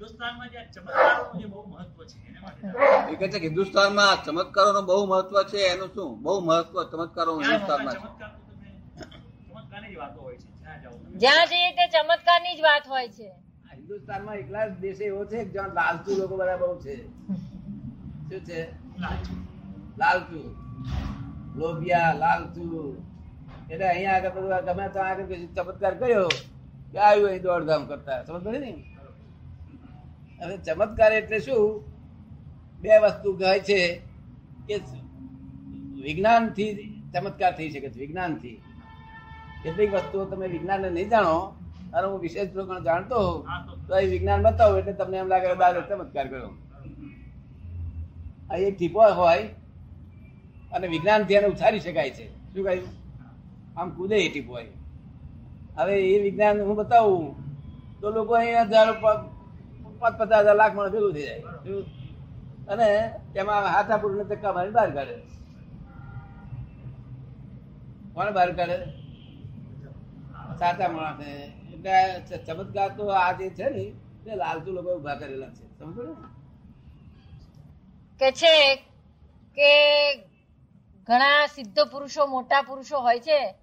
હિન્દુસ્તાનમાં જે ચમત્કારોનું જે બહુ મહત્વ છે એના માટે એ કહે છે કે હિન્દુસ્તાનમાં ચમત્કારોનું બહુ મહત્વ છે એનું શું? બહુ મહત્વ ચમત્કારોનું હિન્દુસ્તાનમાં છે. ચમત્કાર તો તમે ચમત્કારની જ વાતો હોય છે જ્યાં જાઓ જ્યાં જઈએ તે ચમત્કારની જ વાત હોય છે. હિન્દુસ્તાનમાં એકલા જ દેશ એવો છે જ્યાં લાલચુ લોકો બધા બહુ છે. શું છે? લાલચુ. લોભિયા લાલચુ. એટલે અહીંયા આગળ બધું ગમે ત્યાં આગળ ચમત્કાર કર્યો કે આવ્યું અહીં દોડધામ કરતા. સમજ પડે ને? હવે ચમત્કાર એટલે શું? બે વસ્તુ કહે છે કે વિજ્ઞાનથી ચમત્કાર થઈ શકે છે, વિજ્ઞાનથી. કેટલીક વસ્તુઓ તમે વિજ્ઞાનને નહીં જાણો, અને હું વિશેષ પ્રકરણ જાણતો હોઉં, તો એ વિજ્ઞાન બતાવું એટલે તમને એમ લાગે બાર ચમત્કાર કર્યો. આ એક ટીપો હોય, અને વિજ્ઞાનથી એને ઉછારી શકાય છે. શું કહ્યું? આમ કૂદે એ ટીપો હવે એ વિજ્ઞાન હું બતાવું, તો લોકો અહીંયા પ- પાંચ પચાસ હજાર લાખ માણસ ભેગું થઈ જાય. અને એમાં હાથા પુરુષને ધક્કા મારી બહાર કાઢે. કોણ બહાર કાઢે? સાચા માણસ. એટલે ચમત્કાર તો આ જે છે ને તે લાલચુ લોકો ઊભા કરેલા છે. સમજો ને? કે છે કે ઘણા સિદ્ધ પુરુષો, મોટા પુરુષો હોય છે,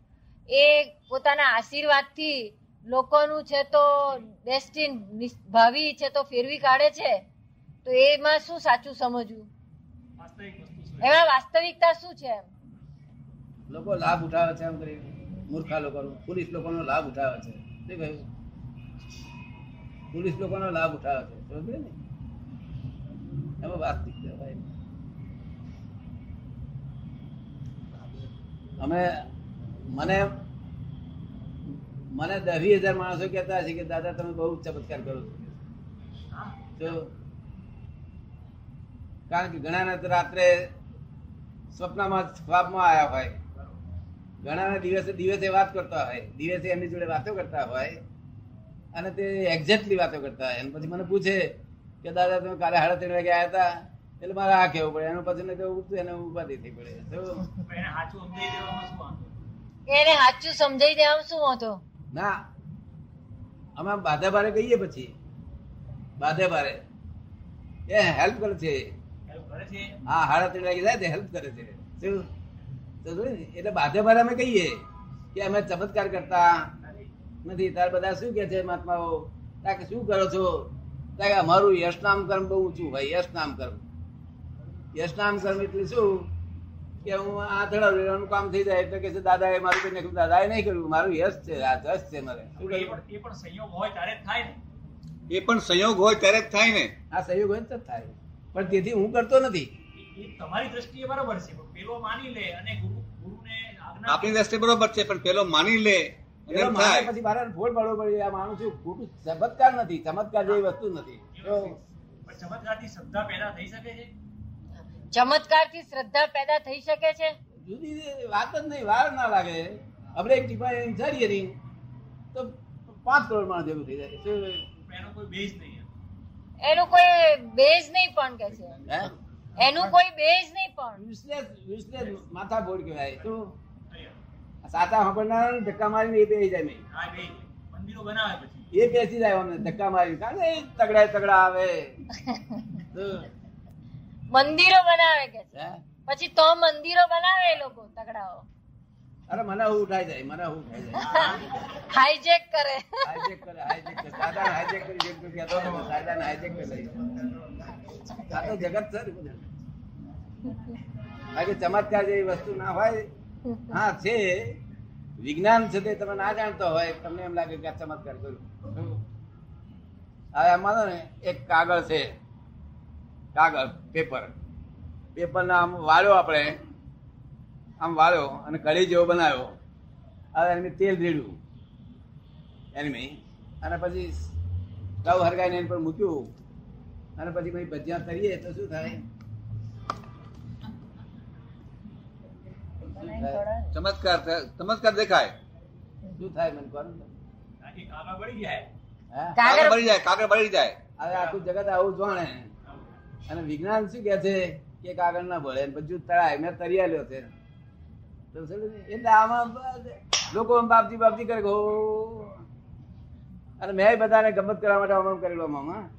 એ પોતાના આશીર્વાદથી લોકોનું છે તો ડેસ્ટિન ભાવિ છે તો ફેરવી કાઢે છે તો એમાં શું સાચું સમજવું? એમાં વાસ્તવિકતા શું છે એમ? લોકો લાભ ઉઠાવે છે એમ કરી મૂર્ખા લોકોનો પોલીસ લોકોનો લાભ ઉઠાવે છે. શું કહ્યું? પોલીસ લોકોનો લાભ ઉઠાવે છે. સમજે ને? એમાં વાસ્તવિકતા ભાઈ. અમે મને મને દસ હજાર માણસો કહેતા હશે કે દાદા તમે બહુ ચમત્કાર કરો છો. તો કારણ કે ઘણાને તો રાત્રે સ્વપ્નમાં ખ્વાબમાં આવ્યા હોય. ઘણાના દિવસે દિવસે વાત કરતા હોય. દિવસે એમની જોડે વાતો કરતા હોય અને તે એક્ઝેક્ટલી વાતો કરતા હોય. અને પછી મને પૂછે કે દાદા તમે કાલે સાડા ત્રણ વાગે આવ્યા હતા? એટલે મારે આ કહેવું પડે. એનું પછી તો ઉઠતું એને ઉપાધિ થઈ પડે. તો એને સાચું સમજાઈ દેવામાં શું વાંધો? એને સાચું સમજાઈ દેવામાં શું હતો ના અમે બાધે ભારે કહીએ પછી. બાધે ભારે એ હેલ્પ કરે છે. હા હાડા ત્રણ વાગે જાય હેલ્પ કરે છે? એટલે બાધે ભારે અમે કહીએ કે અમે ચમત્કાર કરતા. નથી તાર બધા શું કે છે મહાત્માઓ? તાકે શું કરો છો? તાકે અમારું યશ નામ કર્મ બહુ ઊંચું ભાઈ યશ નામ કર્મ યશ નામ કર્મ એટલે શું? કે હું આ ધડાવવાનું કામ થઈ જાય. એટલે કે છે દાદા એ મારું કઈ દાદા એ નહીં કર્યું મારું યશ છે આ જશ છે મારે. એ પણ સંયોગ હોય ત્યારે જ થાય ને. એ પણ સંયોગ હોય ત્યારે જ થાય ને. આ સંયોગ હોય તો જ થાય. પણ તેથી હું કરતો નથી. તમારી દ્રષ્ટિએ બરાબર છે પણ પેલો માની લે અને ગુરુ ગુરુને આપણી દ્રષ્ટિએ બરોબર છે પણ પેલો માની લે અને મારે થાય. પછી મારે ફોડ પાડવો પડે આ માણસ છું. ખોટું ચમત્કાર નથી ચમત્કાર જેવી વસ્તુ નથી. ચમત્કારથી શ્રદ્ધા પેદા થઈ શકે છે? ચમત્કારથી શ્રદ્ધા પેદા થઈ શકે છે? જુદી વાત જ નહીં વાર ના લાગે. આપણે એક ટીપા વિચારીએ નહીં તો પાંચ કરોડ માણસ જેવું થઈ જાય. એનો કોઈ બેઝ નહીં. એનું કોઈ બેઝ નહીં પણ કે છે. એનું કોઈ બેઝ નહીં પણ. વિશ્લેષ વિશ્લેષ માથા બોર કહેવાય. તો. સાચા સાંભળનાર ધક્કા મારીને એ બેસી જાય નહીં. બે મંદિરો બનાવે પછી. એ બેસી જાય અમને ધક્કા મારી કારણ કે તગડા તગડા આવે? મંદિરો બનાવે કે છે? પછી તો મંદિરો બનાવે એ લોકો તગડાઓ. અરે મને હું ઉઠાઈ જાય મને હું ઉઠાઈ જાય. હાઈજેક કરે. હાઈજેક કરે હાઈજેક કરે. દાદાને હાઈજેક કરી જેમ કે કહેતો હતો ને, હાઈજેક કરી લઈ આ તો જગત છે બધું. બાકી ચમત્કાર જેવી વસ્તુ ના હોય હા છે. વિજ્ઞાન છે તે તમે ના જાણતો હોય તમને એમ લાગે કે આ ચમત્કાર કર્યું. હવે આમાં ને એક કાગળ છે. કાગળ પેપર પેપર ના આમ વાળ્યો આપણે. આમ વાળ્યો અને કઢી જેવો બનાવ્યો. હવે એની તેલ રેડ્યું. એની અને પછી સ્ટવ હરગાઈને એની પર મૂક્યું. અને પછી પછી ભજીયા તરીએ તો શું થાય? ચમત્કાર ચમત્કાર દેખાય. શું થાય મને કોણ કાગળ બળી જાય. કાગળ કાગળ બળી જાય કાગળ બળી જાય. હવે આખું જગત આવું જાણે. અને વિજ્ઞાન શું કે છે? કે કાગળ ના ભળે બધું તળાય મેં તરિયા લ્યો છે? એટલે આમાં લોકો બાપજી બાપજી કરે. અને મેં બધાને ગમત કરવા માટે આમ કરેલો હા.